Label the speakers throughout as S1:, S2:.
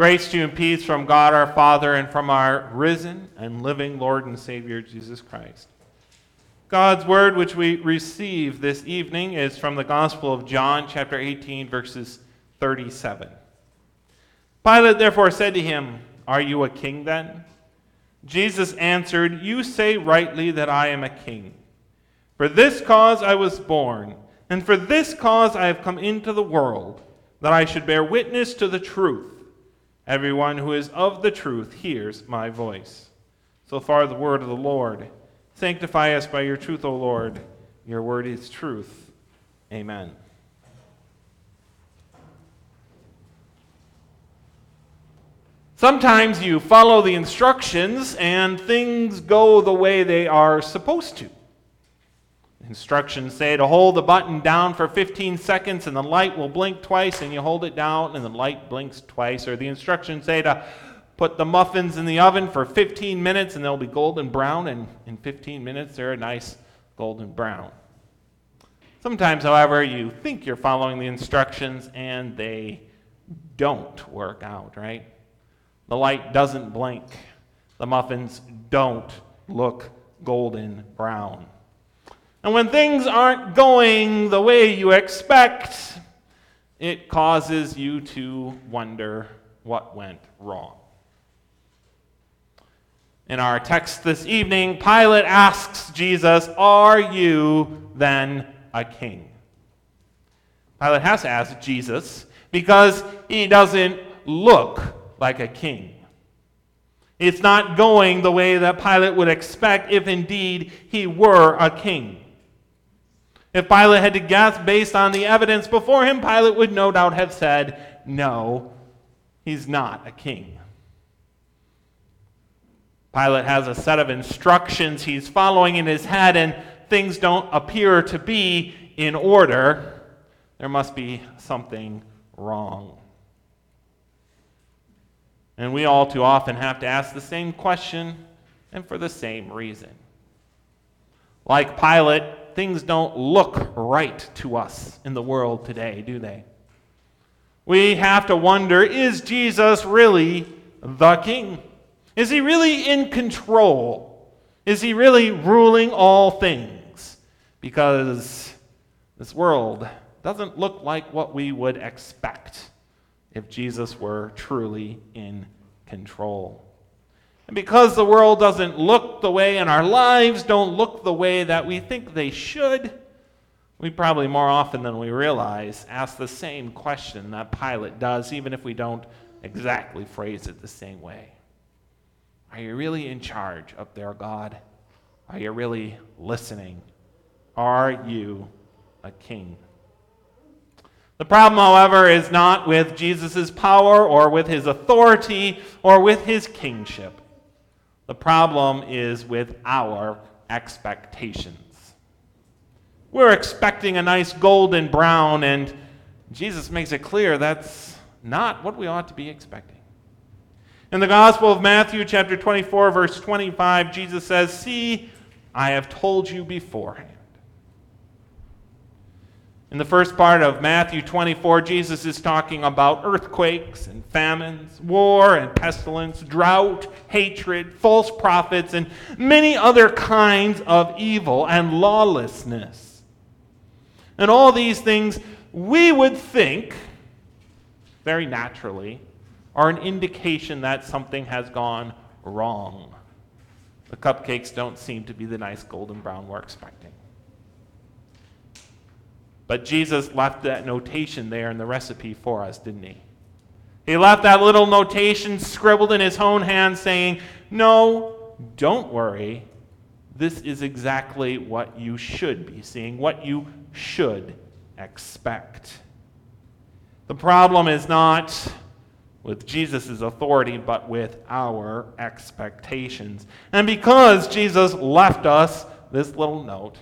S1: Grace to you and peace from God our Father and from our risen and living Lord and Savior Jesus Christ. God's word, which we receive this evening, is from the Gospel of John, chapter 18, verses 37. Pilate therefore said to him, Are you a king then? Jesus answered, You say rightly that I am a king. For this cause I was born, and for this cause I have come into the world, that I should bear witness to the truth. Everyone who is of the truth hears my voice. So far, the word of the Lord. Sanctify us by your truth, O Lord. Your word is truth. Amen. Sometimes you follow the instructions and things go the way they are supposed to. Instructions say to hold the button down for 15 seconds and the light will blink twice, and you hold it down and the light blinks twice. Or the instructions say to put the muffins in the oven for 15 minutes and they'll be golden brown, and in 15 minutes they're a nice golden brown. Sometimes, however, you think you're following the instructions and they don't work out, right? The light doesn't blink. The muffins don't look golden brown. And when things aren't going the way you expect, it causes you to wonder what went wrong. In our text this evening, Pilate asks Jesus, Are you then a king? Pilate has to ask Jesus because he doesn't look like a king. It's not going the way that Pilate would expect if indeed he were a king. If Pilate had to guess based on the evidence before him, Pilate would no doubt have said, No, he's not a king. Pilate has a set of instructions he's following in his head, and things don't appear to be in order. There must be something wrong. And we all too often have to ask the same question and for the same reason. Like Pilate, things don't look right to us in the world today, do they? We have to wonder is Jesus really the king? Is he really in control? Is he really ruling all things? Because this world doesn't look like what we would expect if Jesus were truly in control. And because the world doesn't look the way and our lives don't look the way that we think they should, we probably more often than we realize ask the same question that Pilate does, even if we don't exactly phrase it the same way. Are you really in charge up there, God? Are you really listening? Are you a king? The problem, however, is not with Jesus' power or with his authority or with his kingship. The problem is with our expectations. We're expecting a nice golden brown, and Jesus makes it clear that's not what we ought to be expecting. In the Gospel of Matthew, chapter 24, verse 25, Jesus says, See, I have told you beforehand. In the first part of Matthew 24, Jesus is talking about earthquakes and famines, war and pestilence, drought, hatred, false prophets, and many other kinds of evil and lawlessness. And all these things we would think, very naturally, are an indication that something has gone wrong. The cupcakes don't seem to be the nice golden brown we're expecting. But Jesus left that notation there in the recipe for us, didn't he? He left that little notation scribbled in his own hand saying, No, don't worry. This is exactly what you should be seeing, what you should expect. The problem is not with Jesus' authority, but with our expectations. And because Jesus left us this little note,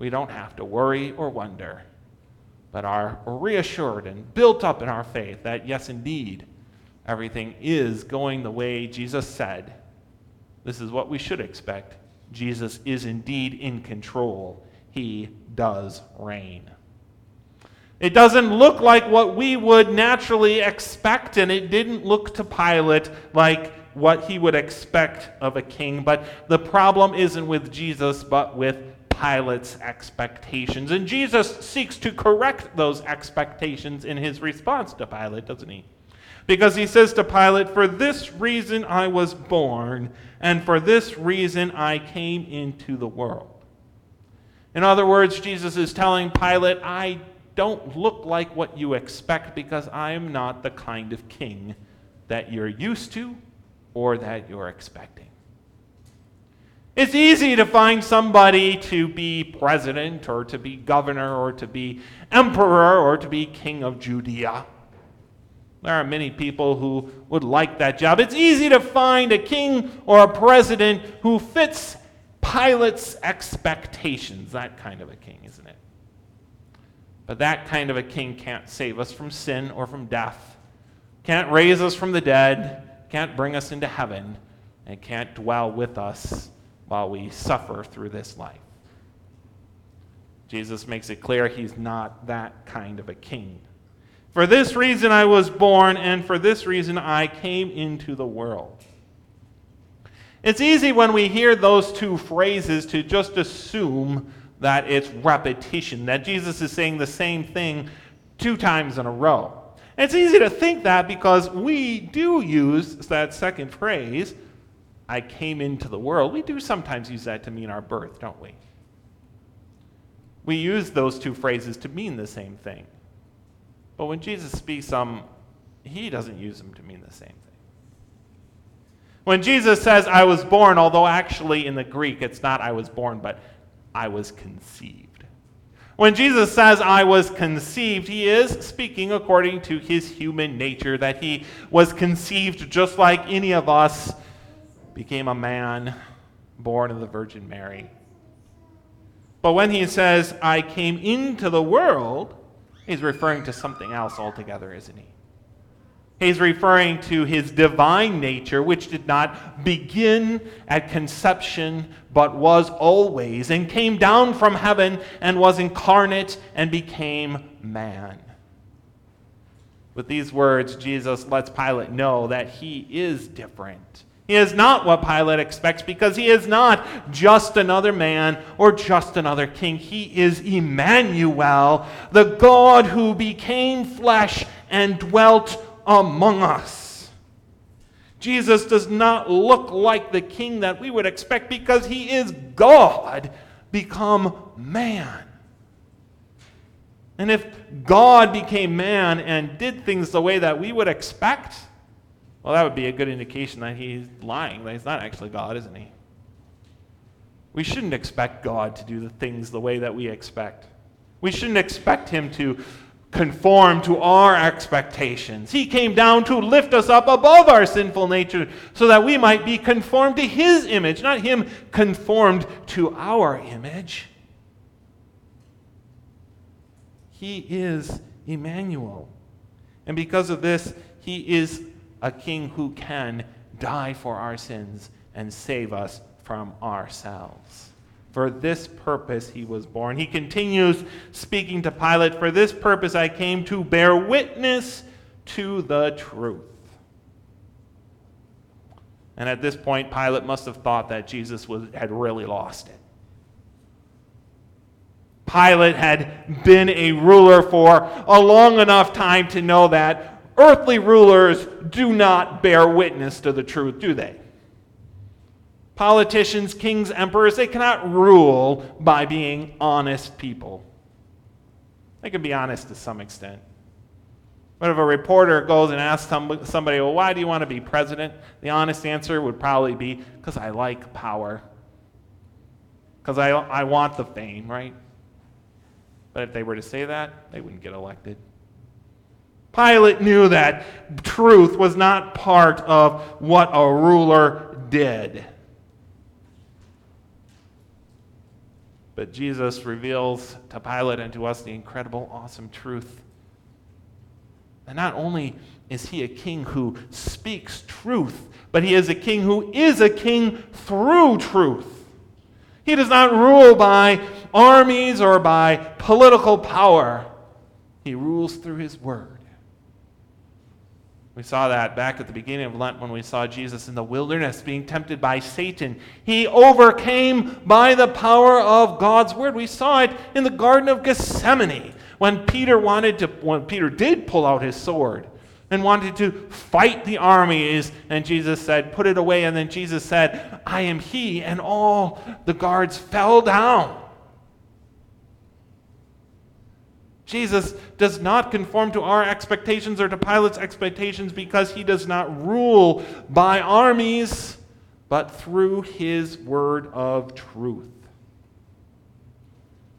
S1: we don't have to worry or wonder but are reassured and built up in our faith that, yes, indeed, everything is going the way Jesus said. This is what we should expect. Jesus is indeed in control, He does reign. It doesn't look like what we would naturally expect, and it didn't look to Pilate like what he would expect of a king. But the problem isn't with Jesus, but with Pilate's expectations. And Jesus seeks to correct those expectations in his response to Pilate, doesn't he? Because he says to Pilate, For this reason I was born, and for this reason I came into the world. In other words, Jesus is telling Pilate, I don't look like what you expect because I am not the kind of king that you're used to or that you're expecting. It's easy to find somebody to be president or to be governor or to be emperor or to be king of Judea. There are many people who would like that job. It's easy to find a king or a president who fits Pilate's expectations. That kind of a king, isn't it? But that kind of a king can't save us from sin or from death, can't raise us from the dead, can't bring us into heaven, and can't dwell with us while we suffer through this life. Jesus makes it clear he's not that kind of a king. For this reason I was born, and for this reason I came into the world. It's easy when we hear those two phrases to just assume that it's repetition, that Jesus is saying the same thing two times in a row. It's easy to think that because we do use that second phrase, I came into the world. We do sometimes use that to mean our birth, don't we? We use those two phrases to mean the same thing. But when Jesus speaks them, he doesn't use them to mean the same thing. When Jesus says, I was born, although actually in the Greek it's not I was born, but I was conceived. When Jesus says, I was conceived, he is speaking according to his human nature, that he was conceived just like any of us, became a man born of the Virgin Mary. But when he says, I came into the world, he's referring to something else altogether, isn't he? He's referring to his divine nature, which did not begin at conception, but was always, and came down from heaven and was incarnate and became man. With these words, Jesus lets Pilate know that he is different. He is not what Pilate expects because he is not just another man or just another king. He is Emmanuel, the God who became flesh and dwelt among us. Jesus does not look like the king that we would expect because he is God become man. And if God became man and did things the way that we would expect, well, that would be a good indication that he's lying, that he's not actually God, isn't he? We shouldn't expect God to do the things the way that we expect. We shouldn't expect him to conform to our expectations. He came down to lift us up above our sinful nature so that we might be conformed to His image, not Him conformed to our image. He is Emmanuel. And because of this, He is a king who can die for our sins and save us from ourselves. For this purpose he was born. He continues speaking to Pilate, For this purpose I came to bear witness to the truth. And at this point, Pilate must have thought that Jesus was, had really lost it. Pilate had been a ruler for a long enough time to know that earthly rulers do not bear witness to the truth, do they? Politicians, kings, emperors, they cannot rule by being honest people. They can be honest to some extent. But if a reporter goes and asks somebody, well, why do you want to be president? The honest answer would probably be, because I like power. Because I, I want the fame, right? But if they were to say that, they wouldn't get elected. Pilate knew that truth was not part of what a ruler did. But Jesus reveals to Pilate and to us the incredible, awesome truth. And not only is he a king who speaks truth, but he is a king who is a king through truth. He does not rule by armies or by political power, He rules through his word. We saw that back at the beginning of Lent when we saw Jesus in the wilderness being tempted by Satan. He overcame by the power of God's word. We saw it in the Garden of Gethsemane when Peter wanted to, when Peter did pull out his sword and wanted to fight the armies, and Jesus said, Put it away. And then Jesus said, I am he. And all the guards fell down. Jesus does not conform to our expectations or to Pilate's expectations because he does not rule by armies, but through his word of truth.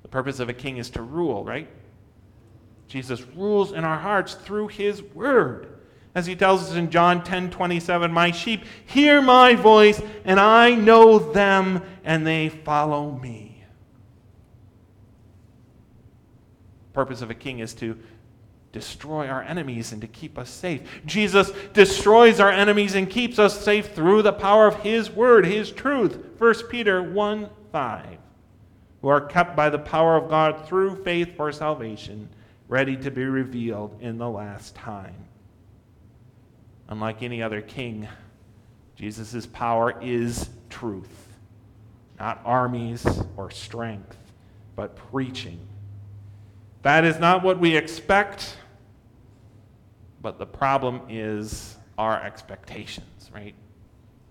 S1: The purpose of a king is to rule, right? Jesus rules in our hearts through his word. As he tells us in John 10 27, My sheep hear my voice, and I know them, and they follow me. Purpose of a king is to destroy our enemies and to keep us safe. Jesus destroys our enemies and keeps us safe through the power of his word, his truth. 1 Peter 1 5. Who are kept by the power of God through faith for salvation, ready to be revealed in the last time. Unlike any other king, Jesus' power is truth, not armies or strength, but preaching that is not what we expect, but the problem is our expectations, right?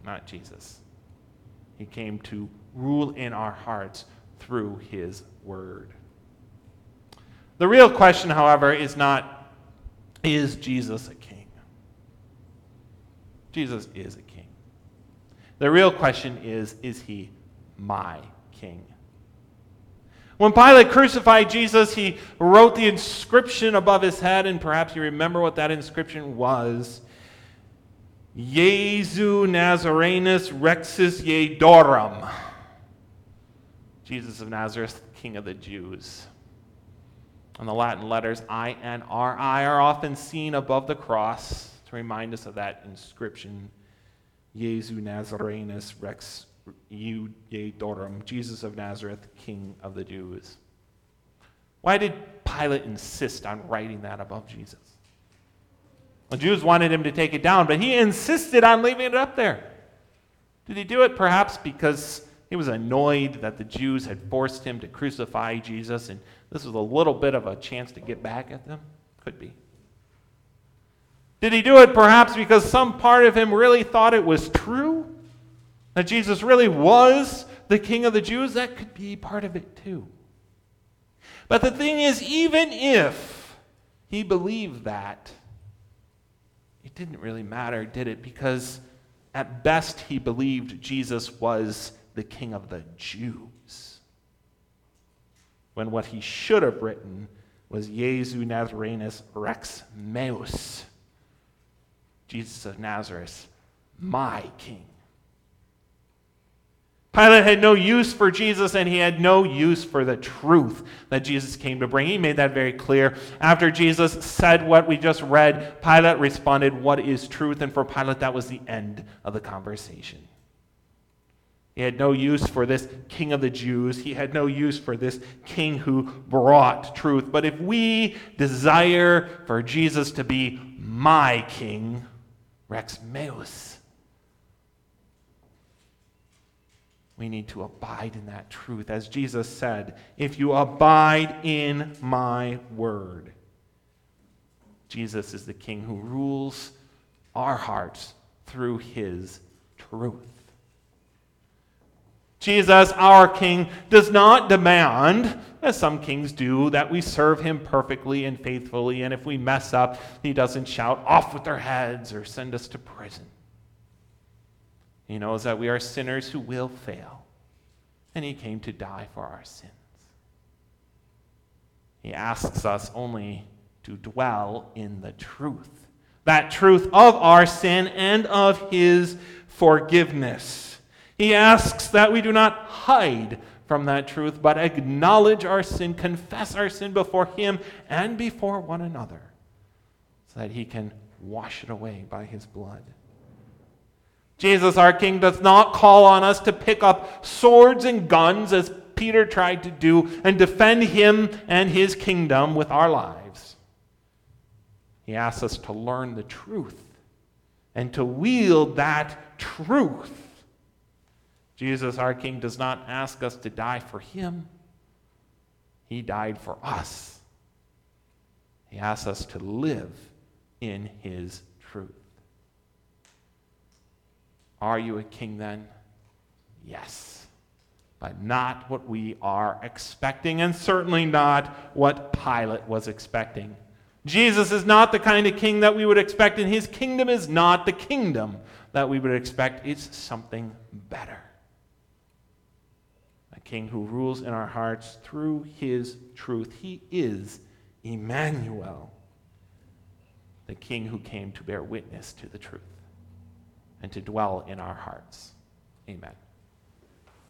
S1: Not Jesus. He came to rule in our hearts through his word. The real question, however, is not, is Jesus a king? Jesus is a king. The real question is, is he my king? When Pilate crucified Jesus, he wrote the inscription above his head, and perhaps you remember what that inscription was Jesu Nazarenus Rexus Iudaeorum. Jesus of Nazareth, King of the Jews. And the Latin letters I and R I are often seen above the cross to remind us of that inscription Jesu Nazarenus Rex Iudaeorum, Jesus of Nazareth, King of the Jews. Why did Pilate insist on writing that above Jesus? The Jews wanted him to take it down, but he insisted on leaving it up there. Did he do it perhaps because he was annoyed that the Jews had forced him to crucify Jesus and this was a little bit of a chance to get back at them? Could be. Did he do it perhaps because some part of him really thought it was true? That Jesus really was the king of the Jews, that could be part of it too. But the thing is, even if he believed that, it didn't really matter, did it? Because at best he believed Jesus was the king of the Jews. When what he should have written was Jesu Nazarenus Rex Meus, Jesus of Nazareth, my king. Pilate had no use for Jesus and he had no use for the truth that Jesus came to bring. He made that very clear. After Jesus said what we just read, Pilate responded, What is truth? And for Pilate, that was the end of the conversation. He had no use for this king of the Jews. He had no use for this king who brought truth. But if we desire for Jesus to be my king, Rex Meus, we need to abide in that truth. As Jesus said, if you abide in my word, Jesus is the King who rules our hearts through his truth. Jesus, our King, does not demand, as some kings do, that we serve him perfectly and faithfully, and if we mess up, he doesn't shout off with our heads or send us to prison. He knows that we are sinners who will fail, and He came to die for our sins. He asks us only to dwell in the truth that truth of our sin and of His forgiveness. He asks that we do not hide from that truth, but acknowledge our sin, confess our sin before Him and before one another, so that He can wash it away by His blood. Jesus, our King, does not call on us to pick up swords and guns as Peter tried to do and defend him and his kingdom with our lives. He asks us to learn the truth and to wield that truth. Jesus, our King, does not ask us to die for him, He died for us. He asks us to live in His truth. Are you a king then? Yes. But not what we are expecting, and certainly not what Pilate was expecting. Jesus is not the kind of king that we would expect, and his kingdom is not the kingdom that we would expect. It's something better. A king who rules in our hearts through his truth. He is Emmanuel, the king who came to bear witness to the truth and to dwell in our hearts. Amen.